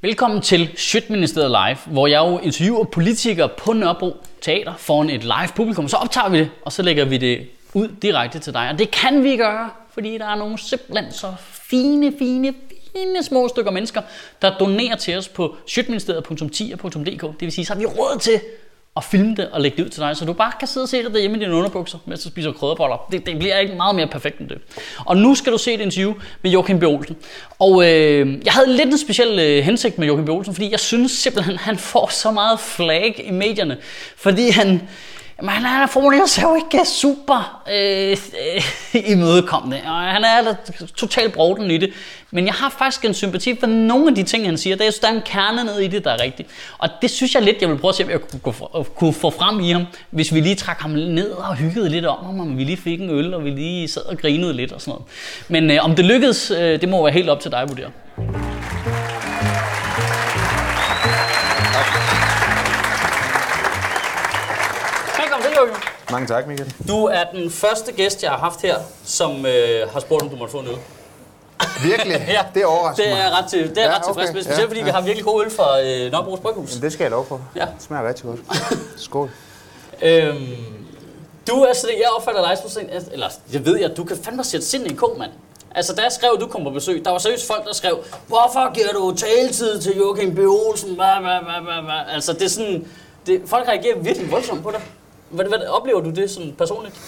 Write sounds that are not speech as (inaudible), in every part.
Velkommen til Sjøtministeriet Live, hvor jeg jo interviewer politikere på Nørrebro Teater foran et live publikum. Så optager vi det, og så lægger vi det ud direkte til dig. Og det kan vi gøre, fordi der er nogle simpelthen så fine, fine, fine små stykker mennesker, der donerer til os på sjøtministeriet.10.dk. Det vil sige, så har vi råd til og filme det og lægge det ud til dig, så du bare kan sidde og se det derhjemme i dine underbukser, mens du spiser krydderboller. Det, det bliver ikke meget mere perfekt end det. Og nu skal du se et interview med Joachim B. Olsen. Og øh, jeg havde lidt en speciel øh, hensigt med Joachim B. Olsen, fordi jeg synes simpelthen, han får så meget flag i medierne. Fordi han, men han er formulerer sig jo ikke super øh, øh, imødekommende, og han er totalt broden i det. Men jeg har faktisk en sympati for nogle af de ting, han siger. Der er, der er en kerne ned i det, der er rigtigt. Og det synes jeg lidt, jeg vil prøve at se, om jeg kunne, kunne, øh, kunne få frem i ham, hvis vi lige trak ham ned og hyggede lidt om ham, om vi lige fik en øl, og vi lige sad og grinede lidt og sådan noget. Men øh, om det lykkedes, øh, det må være helt op til dig at vurdere. Mange tak, Michael. Du er den første gæst, jeg har haft her, som øh, har spurgt, om du måtte få en øl. Virkelig? (laughs) ja, det er overraskende Det er ret, til, det er ja, ret tilfreds med, specielt ja, fordi ja. vi har virkelig god øl fra øh, Nørrebros Bryghus. det skal jeg lov på. Ja. Det smager rigtig godt. (laughs) Skål. øhm, du er sådan, jeg opfatter dig som sådan, eller jeg ved at du kan fandme sætte sind i en ko, mand. Altså, da jeg skrev, at du kom på besøg, der var seriøst folk, der skrev, hvorfor giver du taletid til Joachim B. Olsen? Hva, hva, hva, hva. Altså, det er sådan, det, folk reagerer virkelig voldsomt på det. Hvad, hvad, oplever du det sådan personligt?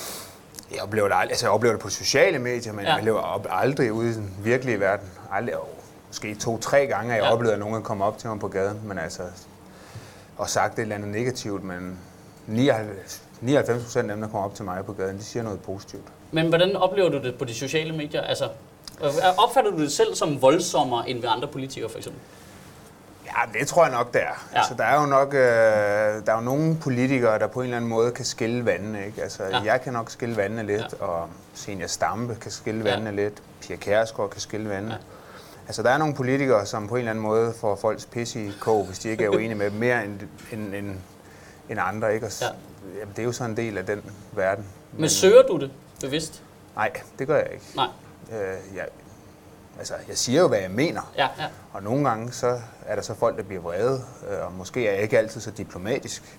Jeg oplever det, aldrig, altså jeg oplever det på sociale medier, men ja. jeg lever aldrig ude i den virkelige verden. Aldrig, måske to-tre gange, at jeg ja. oplevede, at nogen kommer op til mig på gaden, men altså, og sagt et eller andet negativt, men 99 procent af dem, der kommer op til mig på gaden, de siger noget positivt. Men hvordan oplever du det på de sociale medier? Altså, opfatter du det selv som voldsommere end ved andre politikere, for eksempel? Ja, det tror jeg nok, det er. Ja. Altså, der er jo nok øh, der er jo nogle politikere, der på en eller anden måde kan skille vandene. Ikke? Altså, ja. Jeg kan nok skille vandene lidt, ja. og Senior Stampe kan skille ja. vandene lidt. Pia Kærsgaard kan skille vandene. Ja. Altså, der er nogle politikere, som på en eller anden måde får folks pis i kog, hvis de ikke er uenige med dem mere end, end, end, end andre. Ikke? Og, ja. jamen, det er jo så en del af den verden. Men, Men søger du det bevidst? Nej, det gør jeg ikke. Nej. Øh, jeg, altså, jeg siger jo, hvad jeg mener. Ja, ja. Og nogle gange, så er der så folk, der bliver vrede, øh, og måske er jeg ikke altid så diplomatisk.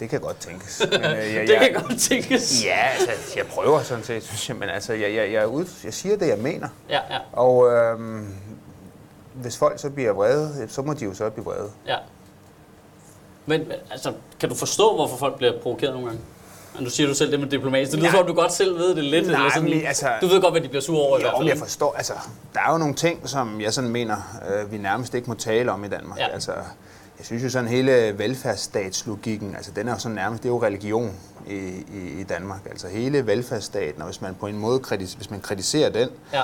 Det kan godt tænkes. (laughs) Men, øh, jeg, det kan jeg, godt tænkes. Ja, altså, jeg prøver sådan set, synes jeg, men altså, jeg, jeg, jeg, ud, jeg siger det, jeg mener. Ja, ja. Og øh, hvis folk så bliver vrede, så må de jo så blive vrede. Ja. Men altså, kan du forstå, hvorfor folk bliver provokeret nogle gange? Men du siger du selv det med diplomatisk. Det lyder som om, du godt selv ved det lidt. Nej, eller sådan, men, altså, du ved godt, hvad de bliver sure over jo, i hvert fald. jeg forstår. Altså, der er jo nogle ting, som jeg sådan mener, øh, vi nærmest ikke må tale om i Danmark. Ja. Altså, jeg synes jo sådan hele velfærdsstatslogikken, altså den er jo sådan nærmest, det er jo religion i, i, i Danmark. Altså hele velfærdsstaten, og hvis man på en måde kritis, hvis man kritiserer den, ja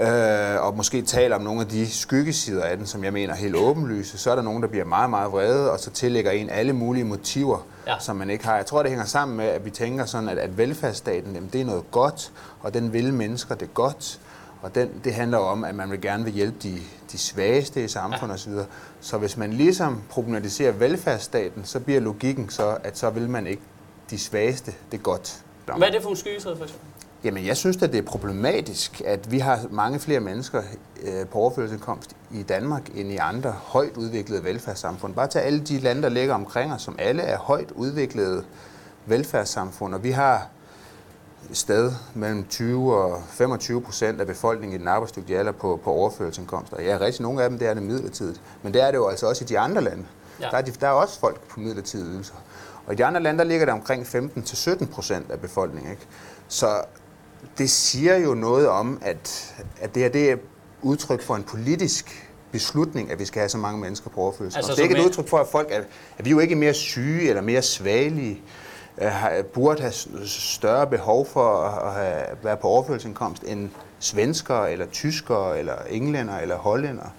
øh, og måske taler om nogle af de skyggesider af den, som jeg mener er helt åbenlyse, så er der nogen, der bliver meget, meget vrede, og så tillægger en alle mulige motiver, ja. som man ikke har. Jeg tror, det hænger sammen med, at vi tænker sådan, at, at velfærdsstaten, jamen, det er noget godt, og den vil mennesker det godt, og den, det handler om, at man vil gerne vil hjælpe de, de svageste i samfundet ja. osv. Så hvis man ligesom problematiserer velfærdsstaten, så bliver logikken så, at så vil man ikke de svageste det godt. Hvad er det for en skyggeside for eksempel? Jamen, jeg synes at det er problematisk, at vi har mange flere mennesker øh, på overførselsindkomst i Danmark end i andre højt udviklede velfærdssamfund. Bare til alle de lande, der ligger omkring os, som alle er højt udviklede velfærdssamfund, og vi har sted mellem 20 og 25 procent af befolkningen i den arbejdsdygtige alder på, på overførselsindkomster. Ja, rigtig nogle af dem, det er det midlertidigt. Men det er det jo altså også i de andre lande. Ja. Der, er de, der er også folk på midlertidige ydelser. Og i de andre lande, der ligger det omkring 15-17 procent af befolkningen. Ikke? Så det siger jo noget om, at, at det her det er udtryk for en politisk beslutning, at vi skal have så mange mennesker på overførsel. Altså, det er ikke et udtryk for, at folk er, at vi er jo ikke mere syge eller mere svagelige, uh, burde have større behov for at have, være på overførselsindkomst end svenskere, eller tyskere, eller englænder, eller hollænder.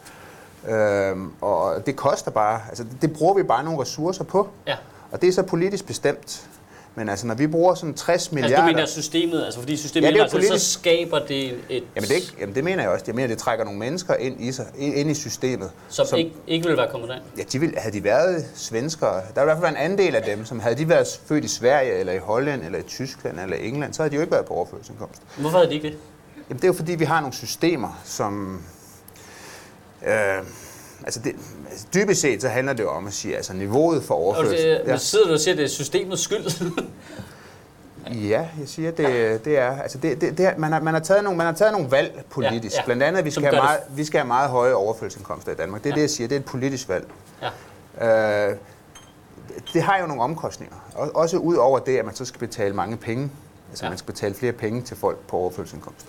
Uh, og det koster bare, altså det bruger vi bare nogle ressourcer på. Ja. Og det er så politisk bestemt. Men altså, når vi bruger sådan 60 milliarder... Altså, du mener systemet, altså fordi systemet ja, det er altså, politisk... så skaber det et... Jamen det, jamen det mener jeg også. Jeg mener, det trækker nogle mennesker ind i, sig, ind i systemet. Som, som ikke, ikke ville være kommet derind? Ja, de ville, havde de været svenskere, der ville i hvert fald være en andel af dem, som havde de været født i Sverige, eller i Holland, eller i Tyskland, eller i England, så havde de jo ikke været på overførselsindkomst. Hvorfor havde de ikke det? Jamen det er jo fordi, vi har nogle systemer, som... Øh, altså, det, altså dybest set så handler det jo om at sige, altså niveauet for Og overførsel. det, ja. sidder du og siger, at det er systemets skyld? Ja, jeg siger, det, det er, altså det, det, det er, man, har, man, har taget nogle, man har taget nogle valg politisk. Ja, Ja. Blandt andet, at vi skal, have meget, vi skal have meget høje overførselsindkomster i Danmark. Det er Ja. det, jeg siger. Det er et politisk valg. ja. Øh, det har jo nogle omkostninger. Og- Også ud over det, at man så skal betale mange penge. Altså Ja. man skal betale flere penge til folk på overførselsindkomst.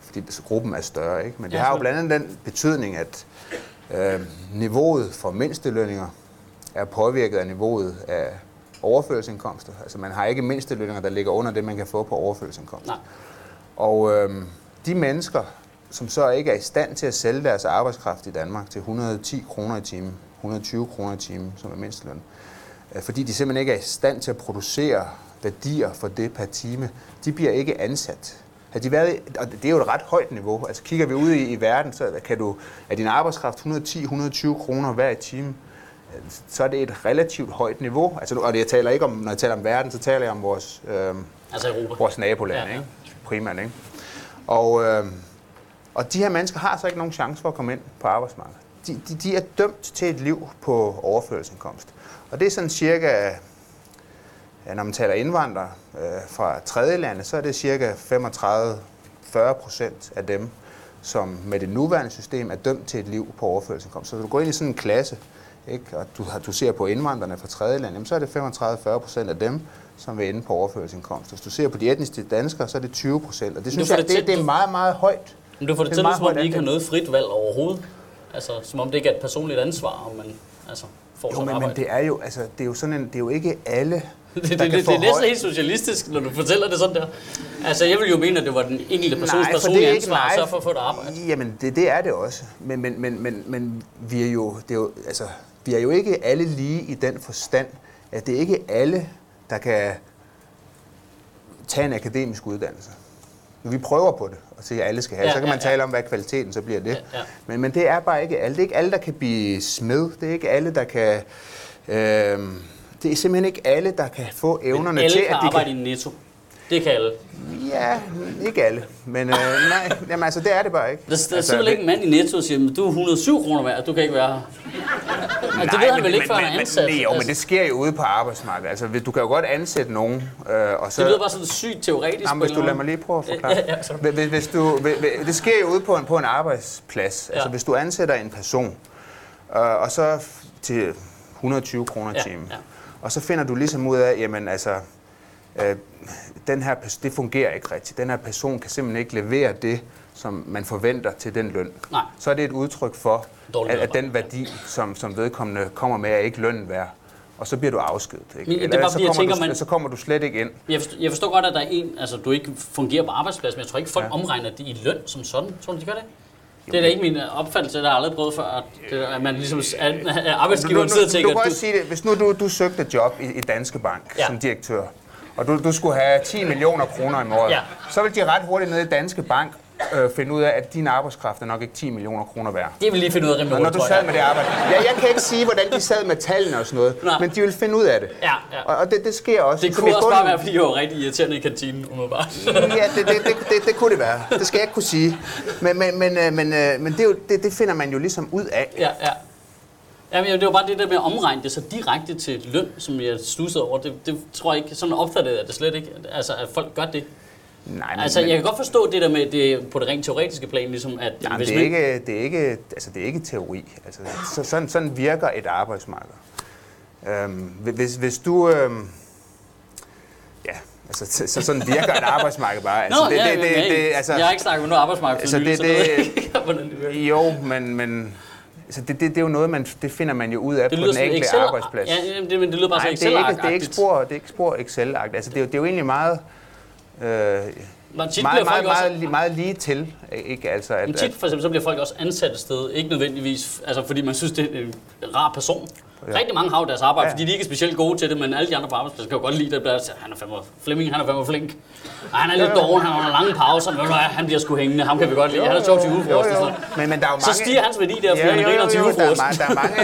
Fordi gruppen er større. Ikke? Men det Ja, har jo blandt andet den betydning, at øh, niveauet for mindstelønninger er påvirket af niveauet af overførselsindkomster. Altså man har ikke mindstelønninger, der ligger under det, man kan få på overførselsindkomst. Nej. Og øh, de mennesker, som så ikke er i stand til at sælge deres arbejdskraft i Danmark til 110 kroner i timen, 120 kroner i timen, som er mindsteløn, øh, fordi de simpelthen ikke er i stand til at producere værdier for det per time, de bliver ikke ansat. Har de været, og det er jo et ret højt niveau. Altså kigger vi ud i, i verden, så kan du, er din arbejdskraft 110-120 kroner hver time, så er det et relativt højt niveau. Altså, og det, jeg taler ikke om, når jeg taler om verden, så taler jeg om vores, øh, Altså Europa. vores nabolande, Ja, ja. Ikke? primært. Ikke? Og, øh, og de her mennesker har så ikke nogen chance for at komme ind på arbejdsmarkedet. De, de, de er dømt til et liv på overførselsindkomst. Og det er sådan cirka, når man taler indvandrere øh, fra tredje lande, så er det cirka 35-40 procent af dem, som med det nuværende system er dømt til et liv på overførselsindkomst. Så du går ind i sådan en klasse, ikke, og du, har- du ser på indvandrerne fra tredje land, jamen, så er det 35-40 procent af dem, som vil ende på overførselsindkomst. Hvis du ser på de etniske danskere, så er det 20 procent. Og det synes jeg, det det, det er meget, meget højt. Men du får det Det til, som om de ikke har noget frit valg overhovedet. Altså, som om det ikke er et personligt ansvar, om man altså, får Jo, men, men det er jo, altså, det er jo sådan en, det er jo ikke alle, (laughs) Det, det, det, det, er næsten helt socialistisk, når du fortæller det sådan der. Altså, jeg vil jo mene, at det var den enkelte persons personlige er ansvar sørge for at få et arbejde. Jamen, det, det er det også. Men, men, men, men, men vi, er jo, det er jo, altså, vi er jo ikke alle lige i den forstand, at det er ikke alle, der kan tage en akademisk uddannelse. Vi prøver på det, og se, at alle skal have. Ja, så kan ja, man ja. tale om, hvad kvaliteten så bliver det. Ja, ja. Men, men det er bare ikke alle. Det er ikke alle, der kan blive smed. Det er ikke alle, der kan... Øh, det er simpelthen ikke alle, der kan få evnerne alle til, kan at de arbejde kan... i netto. Det kan alle. Ja, ikke alle. Men øh, nej, jamen, altså, det er det bare ikke. Der, der altså, sidder vel ikke en mand i netto og siger, "Men du er 107 kroner værd, du kan ikke være her. Altså, det ved han vel ikke, før han er ansat. Men, jo, men altså, det sker jo ude på arbejdsmarkedet. Altså, du kan jo godt ansætte nogen, øh, og så... det lyder bare sådan sygt teoretisk. Jamen, hvis du lader mig lige prøve at forklare. Ja, ja. Hvis- hvis, du, hvis, det sker jo ude på en, på en arbejdsplads. Altså, Ja. hvis du ansætter en person, øh, og så til 120 kroner i Ja, timen, ja. Og så finder du ligesom ud af, jamen altså, øh, den her, det fungerer ikke rigtigt. Den her person kan simpelthen ikke levere det, som man forventer til den løn. Nej. Så er det et udtryk for, at, at den værdi, som, som vedkommende kommer med, er ikke lønnen værd. Og så bliver du afskedet. Ikke? Men det er bare så, fordi, jeg kommer tænker, du, man- så kommer du slet ikke ind. Jeg forstår, jeg forstår godt, at der er en, altså du ikke fungerer på arbejdspladsen, men jeg tror ikke, folk. Ja. omregner det i løn som sådan. Tror du, de gør det? Det er da ikke min opfattelse, det har aldrig prøvet før, at, det, at man ligesom, at at (laughs) arbejdsgiveren sidder og du, tænker, du, kan også sige det, hvis nu du, du søgte job i, i Danske Bank Ja. som direktør, og du, du skulle have 10 millioner kroner om året, Ja. så vil de ret hurtigt nede i Danske Bank øh, finde ud af, at din arbejdskraft er nok ikke 10 millioner kroner værd. det vil lige finde ud af rimelig når du sad med det arbejde. Ja, jeg kan ikke sige, hvordan de sad med tallene og sådan noget, Nej. men de vil finde ud af det. Ja, ja. Og, og det, det sker også. Det kunne også bunden- bare være, fordi jeg var rigtig irriterende i kantinen, umiddelbart. Ja, det, det, det, det, det kunne det være. Det skal jeg ikke kunne sige. Men, men, men, øh, men, øh, men det, er jo, det, det finder man jo ligesom ud af. ja, ja. Jamen, det var bare det der med at omregne det så direkte til løn, som jeg stussede over. Det, det tror jeg ikke, sådan opfattede jeg det slet ikke. Altså, at folk gør det. Nej, men, Altså, jeg kan godt forstå det der med det på det rent teoretiske plan, ligesom at Nej, hvis det, er man, ikke, det, er ikke, altså, det er ikke teori. Altså, så, sådan, sådan virker et arbejdsmarked. Øhm, hvis, hvis du... Øhm, ja, altså, så, så sådan virker et arbejdsmarked bare. Altså, Nå, det, ja, det, det, det, altså, jeg har ikke snakket med noget arbejdsmarked altså, det- så det, det-. Jo, men, men altså, det, det, det er jo noget, man, det finder man jo ud af Det på den enkelte Excel, arbejdsplads. Ja, det, men det lyder bare Nej, så det er, ikke, det, er ikke spor, det er ikke spor Excel-agtigt. Altså, det, er jo, det er jo egentlig meget... Øh, Men tit meget, meget, også, meget, li- meget lige til, ikke? Altså, at, men tit for eksempel, så bliver folk også ansat et sted, ikke nødvendigvis, altså fordi man synes, det er en rar person. Ja. Rigtig mange har jo deres arbejde, ja. fordi de ikke er specielt gode til det, men alle de andre på arbejdspladsen kan jo godt lide det. Der, han er fandme, Flemming, han er fandme flink. Og han er lidt doven, han har lange pauser, men han bliver sgu hængende, ham kan vi godt lide. Han er sjov til julefrokost og sådan men, men der er jo mange... Så stiger hans værdi der, fordi ja, han griner til julefrokost. Der er, der er mange,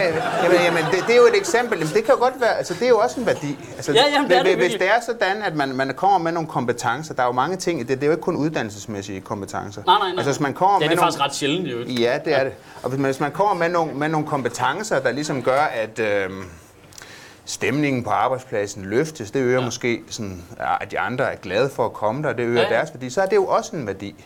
jamen, jamen det, det, er jo et eksempel, jamen, det kan jo godt være, altså det er jo også en værdi. Altså, ja, jamen, det er det hvis det er sådan, at man, man kommer med nogle kompetencer, der er jo mange ting, det, det er jo ikke kun uddannelsesmæssige kompetencer. Nej, nej, nej. Altså, hvis man kommer er med det nogle, faktisk ret sjældent, jo. Ja, det er det. Og hvis man, hvis man kommer med nogle, med nogle kompetencer, der ligesom gør, at øh, stemningen på arbejdspladsen løftes, det øger ja. måske, sådan, at de andre er glade for at komme der, det øger ja, ja. deres værdi, så er det jo også en værdi.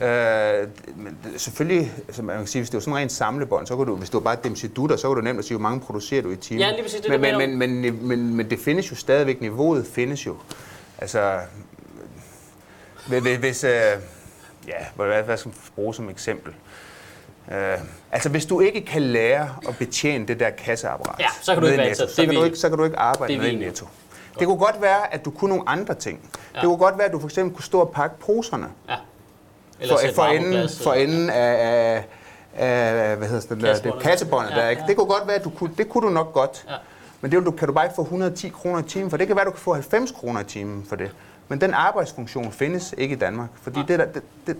Ja. Øh, men selvfølgelig, altså man kan sige, hvis det var sådan rent samlebånd, så kunne du, hvis du var bare dem dutter, så kunne du nemt at sige, hvor mange producerer du i timen. Ja, lige præcis, det, men, men, men, men, men, men, men det findes jo stadigvæk, niveauet findes jo. Altså, hvis, øh, ja, hvad, hvad skal man bruge som eksempel? Øh, altså, hvis du ikke kan lære at betjene det der kasseapparat, ja, så kan du ikke netto, så, kan du ikke, så kan du ikke arbejde med netto. Det kunne godt være, at du kunne nogle andre ting. Ja. Det kunne godt være, at du for eksempel kunne stå og pakke poserne. Ja. Eller for, for, enden, for enden af, af, af hvad hedder det, der, det kassebåndet ja, der. Ikke? Ja. Det kunne godt være, at du kunne, det kunne du nok godt. Ja. Men det du, kan du bare ikke få 110 kroner i timen for. Det kan være, at du kan få 90 kroner i timen for det. Men den arbejdsfunktion findes ikke i Danmark. Fordi ja. det, der, det, det,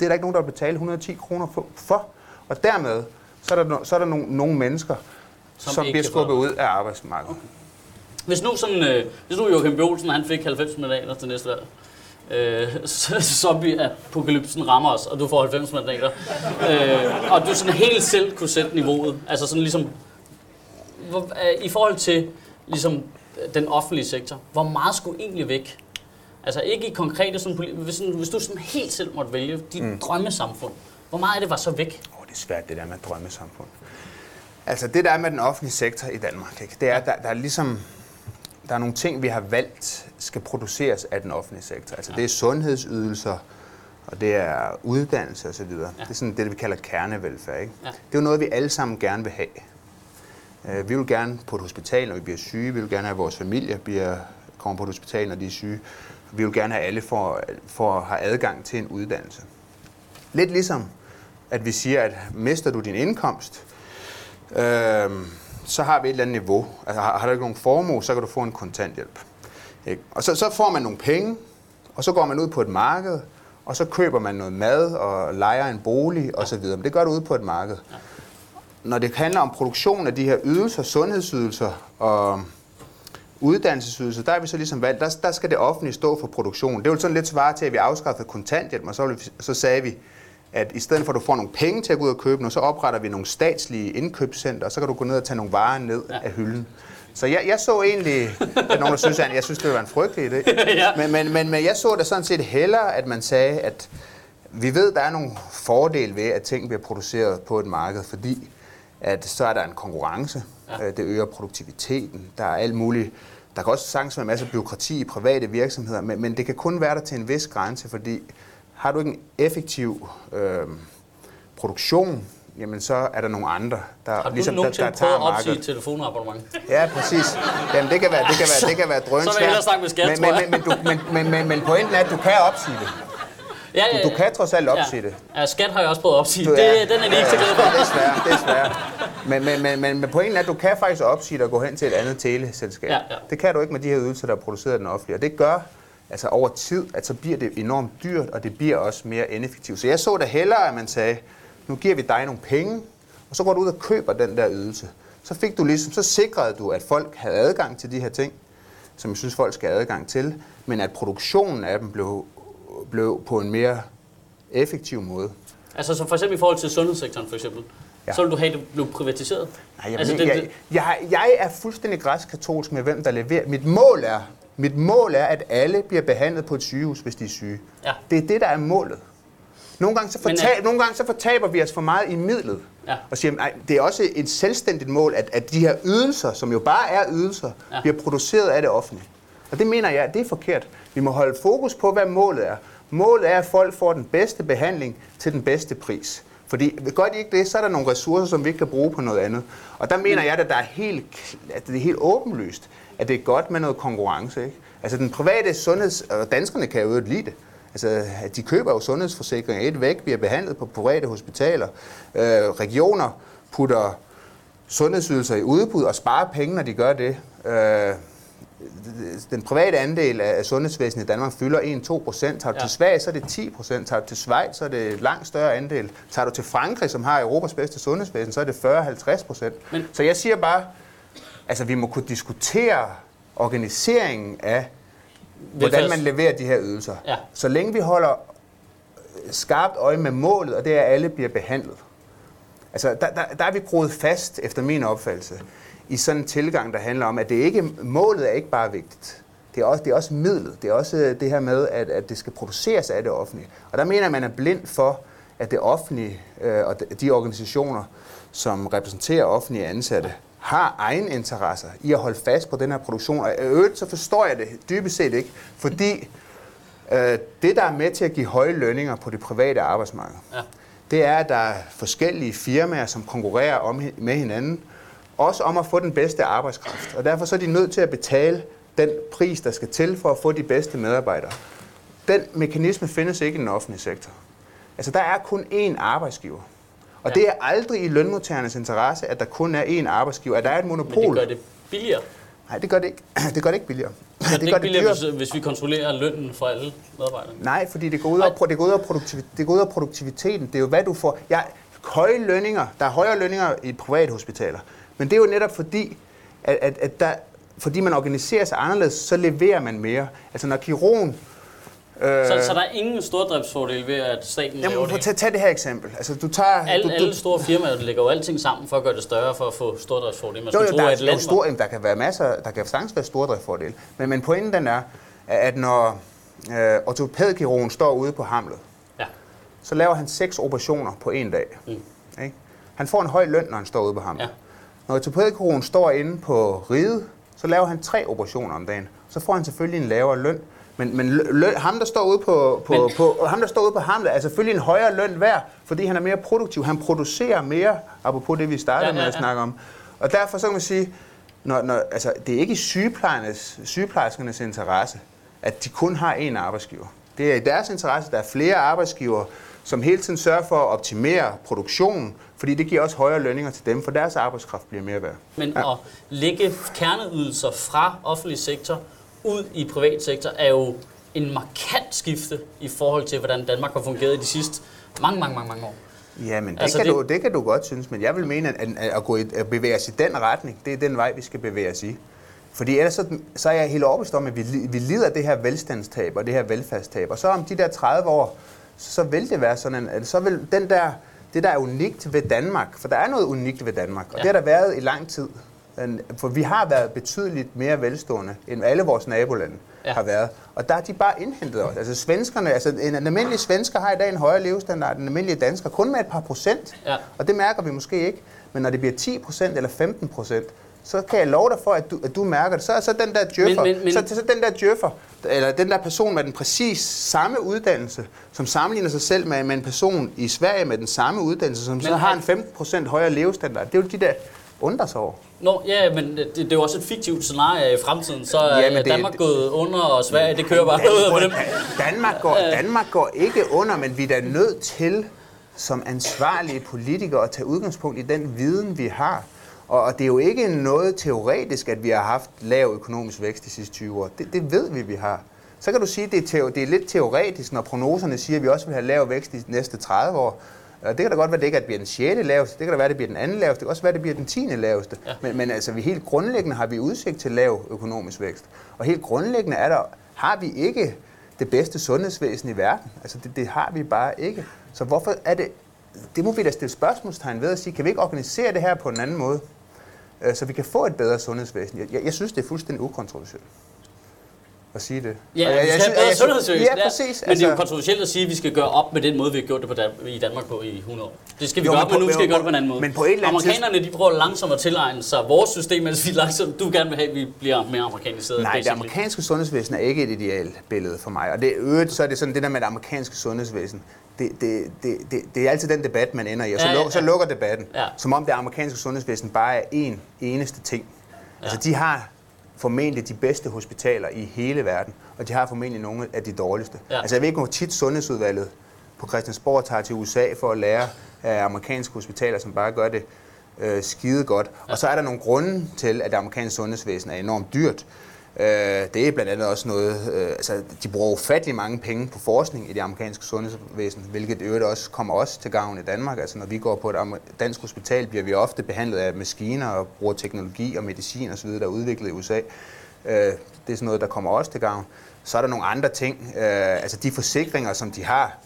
det er der ikke nogen, der vil betale 110 kroner for. Og dermed, så er der, så er der nogle, nogle mennesker, som, som bliver skubbet ud af arbejdsmarkedet. Okay. Hvis nu, sådan, øh, hvis nu Joachim B. Olsen, han fik 90 mandater til næste valg, øh, (laughs) zombie-apokalypsen rammer os, og du får 90 mandater, øh, og du sådan helt selv kunne sætte niveauet, altså sådan ligesom, hvor, øh, i forhold til ligesom den offentlige sektor, hvor meget skulle egentlig væk? Altså ikke i konkrete, sådan, hvis, sådan, hvis du sådan helt selv måtte vælge dit mm. drømmesamfund, hvor meget af det var så væk? Åh, oh, det er svært det der med drømmesamfund. Altså det der er med den offentlige sektor i Danmark, ikke? det er, der, der er ligesom, der er nogle ting, vi har valgt, skal produceres af den offentlige sektor. Altså ja. det er sundhedsydelser, og det er uddannelse osv. Ja. Det er sådan det, vi kalder kernevelfærd. Ikke? Ja. Det er jo noget, vi alle sammen gerne vil have. Uh, vi vil gerne på et hospital, når vi bliver syge. Vi vil gerne have, at vores familie bliver, kommer på et hospital, når de er syge. Vi vil gerne have alle for, for at have adgang til en uddannelse. Lidt ligesom, at vi siger, at mister du din indkomst, øh, så har vi et eller andet niveau. Altså har, har du ikke nogen formue, så kan du få en kontanthjælp. Ikke? Og så, så får man nogle penge, og så går man ud på et marked, og så køber man noget mad og leger en bolig osv. Men det gør du ude på et marked. Når det handler om produktion af de her ydelser, sundhedsydelser og uddannelsesydelser, der er vi så ligesom valgt, der, der skal det offentlige stå for produktion. Det er jo sådan lidt svare til, at vi afskaffede kontanthjælp, og så, så sagde vi, at i stedet for at du får nogle penge til at gå ud og købe noget, så opretter vi nogle statslige indkøbscenter, og så kan du gå ned og tage nogle varer ned ja. af hylden. Så jeg, jeg så egentlig, at nogen der synes, at jeg synes, det var en frygtelig idé. (laughs) ja. men, men, men, men jeg så det sådan set hellere, at man sagde, at vi ved, der er nogle fordele ved, at ting bliver produceret på et marked, fordi at så er der en konkurrence, ja. Øh, det øger produktiviteten, der er alt muligt. Der kan også sagtens være en masse byråkrati i private virksomheder, men, men det kan kun være der til en vis grænse, fordi har du ikke en effektiv øh, produktion, jamen så er der nogle andre, der Har du ligesom, der, der prøvet at opsige et telefonabonnement? Ja, præcis. Jamen det kan være, det kan være, det kan være drønsvært. (laughs) Så vil jeg snakke med skat, men, men, men, du, men, men, men, men pointen er, at du kan opsige det. Ja, ja, ja. Du, du kan trods alt opsige ja. det. Ja, skat har jeg også prøvet at opsige. Du, ja, det, den er de ikke så glade for. Det er det er svært. Men, men, men, men, men pointen er, at du kan faktisk opsige dig og gå hen til et andet teleselskab. Ja, ja. Det kan du ikke med de her ydelser, der er produceret af den offentlige. Og det gør, altså over tid, at så bliver det enormt dyrt, og det bliver også mere ineffektivt. Så jeg så da hellere, at man sagde, nu giver vi dig nogle penge, og så går du ud og køber den der ydelse. Så fik du ligesom, så sikrede du, at folk havde adgang til de her ting, som jeg synes, folk skal have adgang til, men at produktionen af dem blev, blev på en mere effektiv måde. Altså så for eksempel i forhold til sundhedssektoren for eksempel, ja. så vil du have, det blev privatiseret? Nej, jeg, altså, det, jeg, jeg, jeg er fuldstændig græskatolsk med, hvem der leverer. Mit mål er, mit mål er, at alle bliver behandlet på et sygehus, hvis de er syge. Ja. Det er det, der er målet. Nogle gange, så fortab, Men, nogle gange så fortaber vi os for meget i midlet. Ja. Og siger, nej, det er også et selvstændigt mål, at, at de her ydelser, som jo bare er ydelser, ja. bliver produceret af det offentlige. Og det mener jeg, det er forkert. Vi må holde fokus på, hvad målet er. Målet er, at folk får den bedste behandling til den bedste pris. Fordi gør de ikke det, så er der nogle ressourcer, som vi ikke kan bruge på noget andet. Og der mener jeg, at, der er helt, at det er helt åbenlyst, at det er godt med noget konkurrence. Ikke? Altså den private sundheds... Og danskerne kan jo lide det. Altså, at de køber jo sundhedsforsikringer et væk, bliver behandlet på private hospitaler. Øh, regioner putter sundhedsydelser i udbud og sparer penge, når de gør det. Øh, den private andel af sundhedsvæsenet i Danmark fylder 1-2 procent. Tager du ja. til Sverige, så er det 10 procent. Tager du til Schweiz, så er det et langt større andel. Tager du til Frankrig, som har Europas bedste sundhedsvæsen, så er det 40-50 procent. Så jeg siger bare, altså vi må kunne diskutere organiseringen af, hvordan man leverer de her ydelser. Ja. Så længe vi holder skarpt øje med målet, og det er, at alle bliver behandlet. Altså, der, der, der er vi groet fast, efter min opfattelse, i sådan en tilgang, der handler om, at det ikke målet er ikke bare vigtigt. Det er også, det er også midlet. Det er også øh, det her med, at, at det skal produceres af det offentlige. Og der mener at man er blind for, at det offentlige øh, og de organisationer, som repræsenterer offentlige ansatte, har egen interesser i at holde fast på den her produktion. Og øvrigt så forstår jeg det dybest set ikke, fordi øh, det, der er med til at give høje lønninger på det private arbejdsmarked, ja. det er, at der er forskellige firmaer, som konkurrerer om, med hinanden, også om at få den bedste arbejdskraft. Og derfor så er de nødt til at betale den pris, der skal til for at få de bedste medarbejdere. Den mekanisme findes ikke i den offentlige sektor. Altså, der er kun én arbejdsgiver. Og ja. det er aldrig i lønmodtagernes interesse, at der kun er én arbejdsgiver, at der er et monopol. Men det gør det billigere. Nej, det gør det ikke. (clears throat) Det gør det ikke billigere. (clears throat) det, det, det gør det billigere, hvis, hvis vi kontrollerer lønnen for alle medarbejdere? Nej, fordi det går ud over, det går ud over, produktiv, det går ud over produktiviteten. Det er jo, hvad du får. Ja, høje lønninger, der er højere lønninger i privathospitaler. Men det er jo netop fordi, at, at, at der, fordi man organiserer sig anderledes, så leverer man mere. Altså når kirurgen Øh, så, så der er ingen stordriftsfordel ved, at staten jamen, laver det? Tag, tag det her eksempel. Altså, du tager, alle, du, alle store firmaer lægger jo alting sammen for at gøre det større, for at få stordriftsfordel. Man jo, jo, tro, der, at land, stor, der kan være masser, der kan sagtens være stordriftsfordel. Men, men pointen den er, at når øh, ortopædkirurgen står ude på Hamlet, ja. så laver han seks operationer på en dag. Mm. Ikke? Han får en høj løn, når han står ude på Hamlet. Ja. Når ortopædkirurgen står inde på ride, så laver han tre operationer om dagen. Så får han selvfølgelig en lavere løn, men, men løn, ham, der står ude på, på, men... på, ham, der står ude på Hamlet, er selvfølgelig en højere løn værd, fordi han er mere produktiv. Han producerer mere, apropos det, vi startede ja, ja, ja. med at snakke om. Og derfor så kan man sige, når, når, altså, det er ikke i sygeplejerskernes interesse, at de kun har én arbejdsgiver. Det er i deres interesse, at der er flere arbejdsgiver, som hele tiden sørger for at optimere produktionen, fordi det giver også højere lønninger til dem, for deres arbejdskraft bliver mere værd. Men ja. at lægge kerneydelser fra offentlig sektor ud i privat sektor er jo en markant skifte i forhold til, hvordan Danmark har fungeret i de sidste mange, mange, mange, mange år. Ja, men det, altså kan det... Du, det kan du godt synes, men jeg vil mene, at, at, gå i, at bevæge os i den retning, det er den vej, vi skal bevæge os i. Fordi ellers så, så er jeg helt overbevist om, at vi, vi lider af det her velstandstab og det her velfærdstab. Og så om de der 30 år, så, så vil det være sådan, at så vil den der, det der er unikt ved Danmark, for der er noget unikt ved Danmark, og ja. det har der været i lang tid. For vi har været betydeligt mere velstående, end alle vores nabolande ja. har været. Og der er de bare indhentet os. Altså svenskerne, altså en, en almindelig svensker har i dag en højere levestandard end en almindelig dansker, kun med et par procent. Ja. Og det mærker vi måske ikke. Men når det bliver 10 procent eller 15 procent, så kan jeg love dig for, at du, at du mærker det. Så er så den der djøffer, men, men, men... Så, så den der djøffer, eller den der person med den præcis samme uddannelse, som sammenligner sig selv med, med en person i Sverige med den samme uddannelse, som men så har en 15 procent højere levestandard. Det er jo de der undrer sig over. Nå, ja, men det, det er jo også et fiktivt scenarie i fremtiden. Så er ja, Danmark det, gået under, og Sverige, det kører bare ud af dem. Danmark går, Danmark går ikke under, men vi er da nødt til som ansvarlige politikere at tage udgangspunkt i den viden, vi har. Og det er jo ikke noget teoretisk, at vi har haft lav økonomisk vækst de sidste 20 år. Det, det ved vi, vi har. Så kan du sige, at det er, det er lidt teoretisk, når prognoserne siger, at vi også vil have lav vækst de næste 30 år. Og det kan da godt være, at det ikke bliver den 6. laveste, det kan da være, at det bliver den anden laveste, det kan også være, at det bliver den 10. laveste. Ja. Men, men altså, vi helt grundlæggende har vi udsigt til lav økonomisk vækst. Og helt grundlæggende er der, har vi ikke det bedste sundhedsvæsen i verden. Altså, det, det har vi bare ikke. Så hvorfor er det, det må vi da stille spørgsmålstegn ved at sige, kan vi ikke organisere det her på en anden måde, Øh, så vi kan få et bedre sundhedsvæsen? Jeg, jeg synes, det er fuldstændig ukontroversielt at sige det. Ja, og jeg, vi skal have bedre sundhedsservice. Ja, præcis. Men altså, det er jo altså- kontroversielt at sige, at vi skal gøre op med den måde, vi har gjort det på Dan- i Danmark på i 100 år. Det skal vi jo, gøre op med, nu skal vi gøre det på en anden måde. Men på et eller andet Amerikanerne, de prøver langsomt at tilegne sig vores system, mens vi langsomt, du gerne vil have, at vi bliver mere amerikaniseret. Nej, basically. det amerikanske sundhedsvæsen er ikke et idealt billede for mig. Og det, øvrigt, så er det sådan det der med det amerikanske sundhedsvæsen. Det, det, det, det, det er altid den debat, man ender i, og så, ja, lukker, ja. så lukker debatten. Ja. Som om det amerikanske sundhedsvæsen bare er én eneste ting. Ja. Altså, de har formentlig de bedste hospitaler i hele verden, og de har formentlig nogle af de dårligste. Ja. Altså jeg ved ikke, hvor tit sundhedsudvalget på Christiansborg tager til USA for at lære af amerikanske hospitaler, som bare gør det øh, skide godt. Ja. Og så er der nogle grunde til, at det amerikanske sundhedsvæsen er enormt dyrt. Øh, det er blandt andet også noget, øh, altså de bruger ufattelig mange penge på forskning i det amerikanske sundhedsvæsen, hvilket øvrigt også kommer os til gavn i Danmark. Altså når vi går på et dansk hospital, bliver vi ofte behandlet af maskiner og bruger teknologi og medicin osv., der er udviklet i USA. Øh, det er sådan noget, der kommer os til gavn. Så er der nogle andre ting, øh, altså de forsikringer, som de har,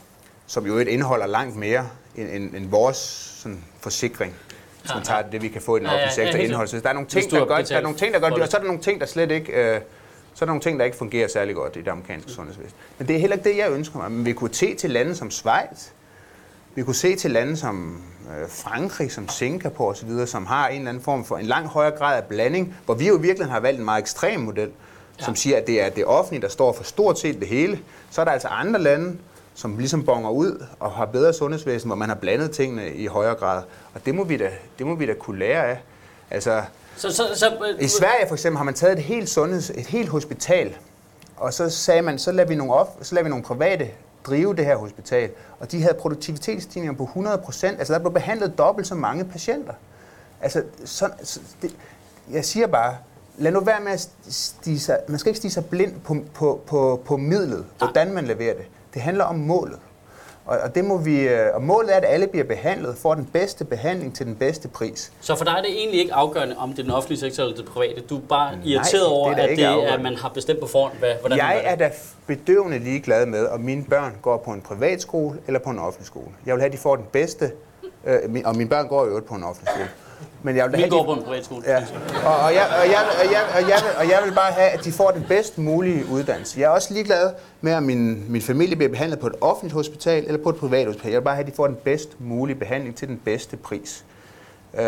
som jo indeholder langt mere end, end, end vores sådan, forsikring hvis man tager det, vi kan få i den offentlige sektor indhold. Så der er nogle ting, der gør, der er nogle ting, der gør det, og så er der nogle ting, der slet ikke... Øh, så er der nogle ting, der ikke fungerer særlig godt i det amerikanske sundhedsvæsen. Men det er heller ikke det, jeg ønsker mig. Men vi kunne se til lande som Schweiz, vi kunne se til lande som øh, Frankrig, som Singapore osv., som har en eller anden form for en lang højere grad af blanding, hvor vi jo virkelig har valgt en meget ekstrem model, ja. som siger, at det er det offentlige, der står for stort set det hele. Så er der altså andre lande, som ligesom bonger ud og har bedre sundhedsvæsen, hvor man har blandet tingene i højere grad. Og det må vi da, det må vi da kunne lære af. Altså, så, så, så, I Sverige for eksempel har man taget et helt sundheds, et helt hospital, og så sagde man, så lader vi nogle, off, så lader vi nogle private drive det her hospital, og de havde produktivitetsstigninger på 100 procent. Altså der blev behandlet dobbelt så mange patienter. Altså, så, så det, jeg siger bare, lad nu være med at stige sig, man skal ikke stige sig blind på, på, på, på midlet, hvordan man leverer det. Det handler om målet. Og, og, det må vi, øh, og målet er, at alle bliver behandlet, får den bedste behandling til den bedste pris. Så for dig er det egentlig ikke afgørende, om det er den offentlige sektor eller det private? Du er bare Nej, irriteret over, det at, det, at man har bestemt på forhånd, hvad, hvordan Jeg er da bedøvende ligeglad med, om mine børn går på en privatskole eller på en offentlig skole. Jeg vil have, at de får den bedste, øh, og mine børn går jo på en offentlig skole. Men jeg vil have, går på en privatskole. Ja. Og, og, jeg, og, jeg, og, jeg, og, jeg, og jeg vil bare have, at de får den bedst mulige uddannelse. Jeg er også ligeglad med, om min, min familie bliver behandlet på et offentligt hospital eller på et privat hospital. Jeg vil bare have, at de får den bedst mulige behandling til den bedste pris. Øh,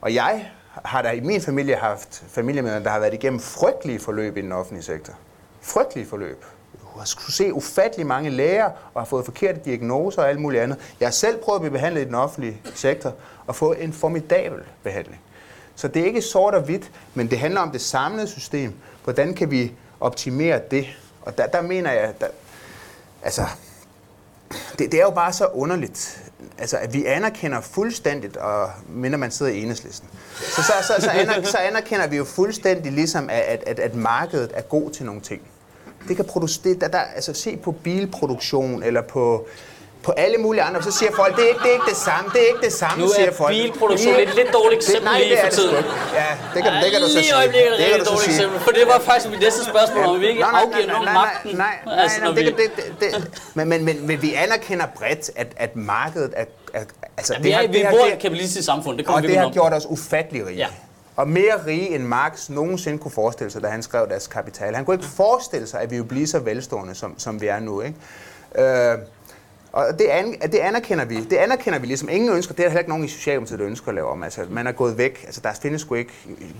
og jeg har der i min familie haft familiemedlemmer, der har været igennem frygtelige forløb i den offentlige sektor. Frygtelige forløb har skulle se ufattelig mange læger og har fået forkerte diagnoser og alt muligt andet. Jeg har selv prøvet at blive behandlet i den offentlige sektor og få en formidabel behandling. Så det er ikke sort og hvidt, men det handler om det samlede system. Hvordan kan vi optimere det? Og der, der mener jeg, der, altså, det, det er jo bare så underligt, altså, at vi anerkender fuldstændigt, og minder man sidder i enhedslisten, så, så, så, så, anerkender, så anerkender vi jo fuldstændig ligesom, at, at, at markedet er god til nogle ting. Det kan producere, der, der, altså se på bilproduktion eller på på alle mulige andre, så siger folk, det er ikke det, er ikke det samme, det er ikke det samme, nu er siger folk. bilproduktion et lidt dårligt eksempel nej, lige for tiden. Ja, det kan, det kan du så sige. Lige øjeblikket er det et dårligt eksempel, for det var faktisk mit næste spørgsmål, om vi ikke afgiver nogen magten. Nej, nej, altså, nej, det, det, det, men, men, men, men vi anerkender bredt, at, at markedet er... er altså, det har, vi bor i et kapitalistisk samfund, det kommer vi Og det har gjort os ufattelig rige. Ja og mere rige end Marx nogensinde kunne forestille sig, da han skrev deres kapital. Han kunne ikke forestille sig, at vi ville blive så velstående, som, som vi er nu. Ikke? Øh, og det, an, det anerkender vi. Det anerkender vi ligesom. Ingen ønsker, det er der heller ikke nogen i Socialdemokratiet, der ønsker at lave om. Altså, man er gået væk. Altså, der findes sgu ikke...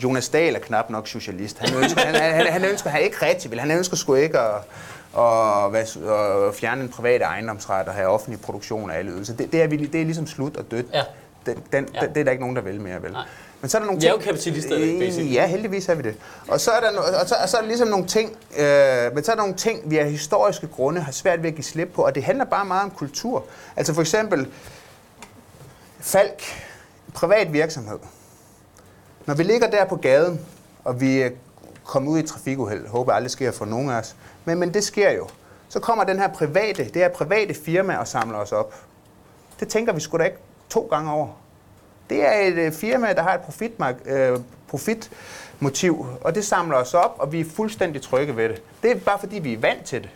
Jonas Dahl er knap nok socialist. Han ønsker, han, han, han ønsker han ikke rigtig vil. Han ønsker sgu ikke at, og, hvad, og fjerne en privat ejendomsret og have offentlig produktion af alle ydelser. Det, det, er, vi, det er ligesom slut og dødt. Ja. Den, den, ja. det er der ikke nogen, der vil mere, vel? Nej. Men så er der nogle ting... Jo kapitalister, basically. Ja, heldigvis er vi det. Og så er der, og så, og så er der ligesom nogle ting, øh, men så er der nogle ting, vi af historiske grunde har svært ved at give slip på, og det handler bare meget om kultur. Altså for eksempel, Falk, privat virksomhed. Når vi ligger der på gaden, og vi kommer ud i trafikuheld, håber aldrig sker for nogen af os, men, men det sker jo. Så kommer den her private, det her private firma og samler os op. Det tænker vi sgu da ikke to gange over. Det er et øh, firma, der har et profitmark, øh, profitmotiv, og det samler os op, og vi er fuldstændig trygge ved det. Det er bare fordi, vi er vant til det.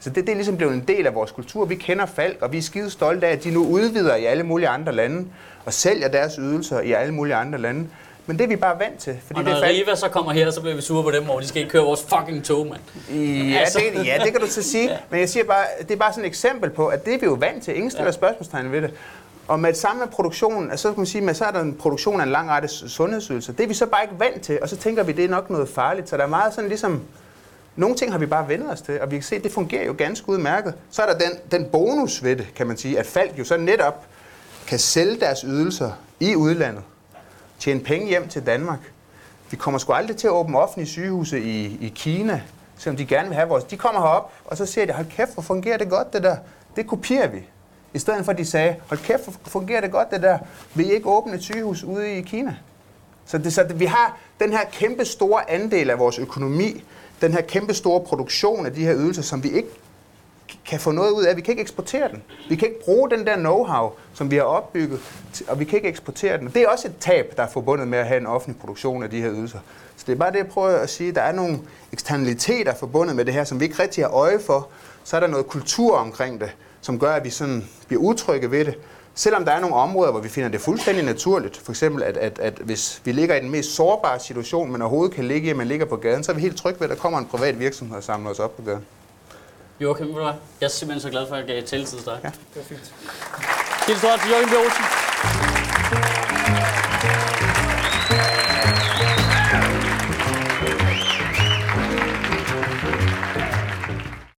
Så det, det er ligesom blevet en del af vores kultur. Vi kender Falk, og vi er skide stolte af, at de nu udvider i alle mulige andre lande, og sælger deres ydelser i alle mulige andre lande. Men det er vi bare vant til. Fordi og når det er Riva så kommer her, så bliver vi sure på dem, og de skal ikke køre vores fucking tog, mand. Ja, altså. det, ja, det kan du så sige. (laughs) ja. Men jeg siger bare, det er bare sådan et eksempel på, at det er vi jo vant til. Ingen stiller ja. spørgsmålstegn ved det. Og med et samme produktion, altså, så kan man sige, at så er der en produktion af en lang række sundhedsydelser. Det er vi så bare ikke vant til, og så tænker vi, at det er nok noget farligt. Så der er meget sådan ligesom, nogle ting har vi bare vendt os til, og vi kan se, at det fungerer jo ganske udmærket. Så er der den, den bonus ved det, kan man sige, at Falk jo så netop kan sælge deres ydelser i udlandet, tjene penge hjem til Danmark. Vi kommer sgu aldrig til at åbne offentlige sygehuse i, i Kina, selvom de gerne vil have vores. De kommer herop, og så ser de, hold kæft, hvor fungerer det godt det der. Det kopierer vi. I stedet for, at de sagde, hold kæft, fungerer det godt det der? Vil I ikke åbne et sygehus ude i Kina? Så, det, så det, vi har den her kæmpe store andel af vores økonomi, den her kæmpe store produktion af de her ydelser, som vi ikke kan få noget ud af. Vi kan ikke eksportere den. Vi kan ikke bruge den der know-how, som vi har opbygget, og vi kan ikke eksportere den. Det er også et tab, der er forbundet med at have en offentlig produktion af de her ydelser. Så det er bare det, jeg prøver at sige. Der er nogle eksternaliteter forbundet med det her, som vi ikke rigtig har øje for. Så er der noget kultur omkring det, som gør, at vi sådan bliver utrygge ved det. Selvom der er nogle områder, hvor vi finder det fuldstændig naturligt, for eksempel at, at, at hvis vi ligger i den mest sårbare situation, man overhovedet kan ligge i, at man ligger på gaden, så er vi helt trygge ved, at der kommer en privat virksomhed og samler os op på gaden. Joachim, ved du hvad? Jeg er simpelthen så glad for, at jeg gav taletid til dig. Ja, det er fint. Helt stort til Joachim B. Olsen.